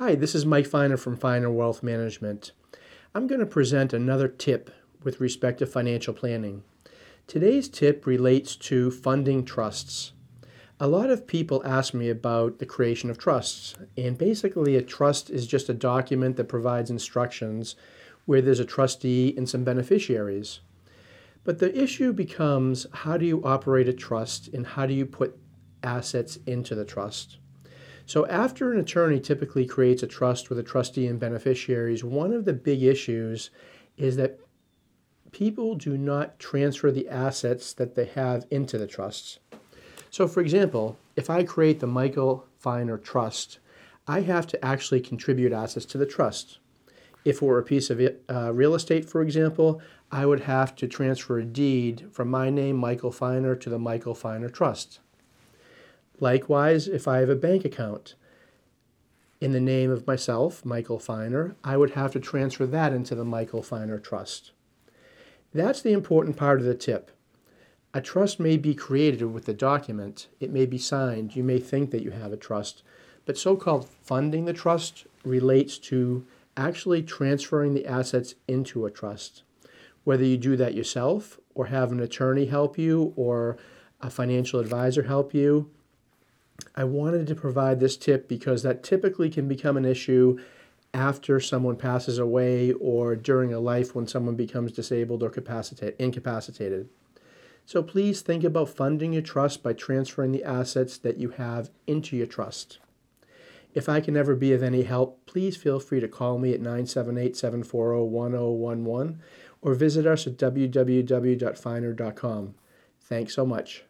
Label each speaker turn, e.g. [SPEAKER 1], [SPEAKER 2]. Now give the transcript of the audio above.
[SPEAKER 1] Hi, this is Mike Finer from Finer Wealth Management. I'm going to present another tip with respect to financial planning. Today's tip relates to funding trusts. A lot of people ask me about the creation of trusts, and basically, a trust is just a document that provides instructions where there's a trustee and some beneficiaries. But the issue becomes how do you operate a trust and how do you put assets into the trust? So, after an attorney typically creates a trust with a trustee and beneficiaries, one of the big issues is that people do not transfer the assets that they have into the trusts. So, for example, if I create the Michael Finer Trust, I have to actually contribute assets to the trust. If it were a piece of uh, real estate, for example, I would have to transfer a deed from my name, Michael Finer, to the Michael Finer Trust. Likewise, if I have a bank account in the name of myself, Michael Finer, I would have to transfer that into the Michael Finer Trust. That's the important part of the tip. A trust may be created with the document, it may be signed, you may think that you have a trust, but so called funding the trust relates to actually transferring the assets into a trust. Whether you do that yourself or have an attorney help you or a financial advisor help you, I wanted to provide this tip because that typically can become an issue after someone passes away or during a life when someone becomes disabled or incapacitated. So please think about funding your trust by transferring the assets that you have into your trust. If I can ever be of any help, please feel free to call me at 978 740 1011 or visit us at www.finer.com. Thanks so much.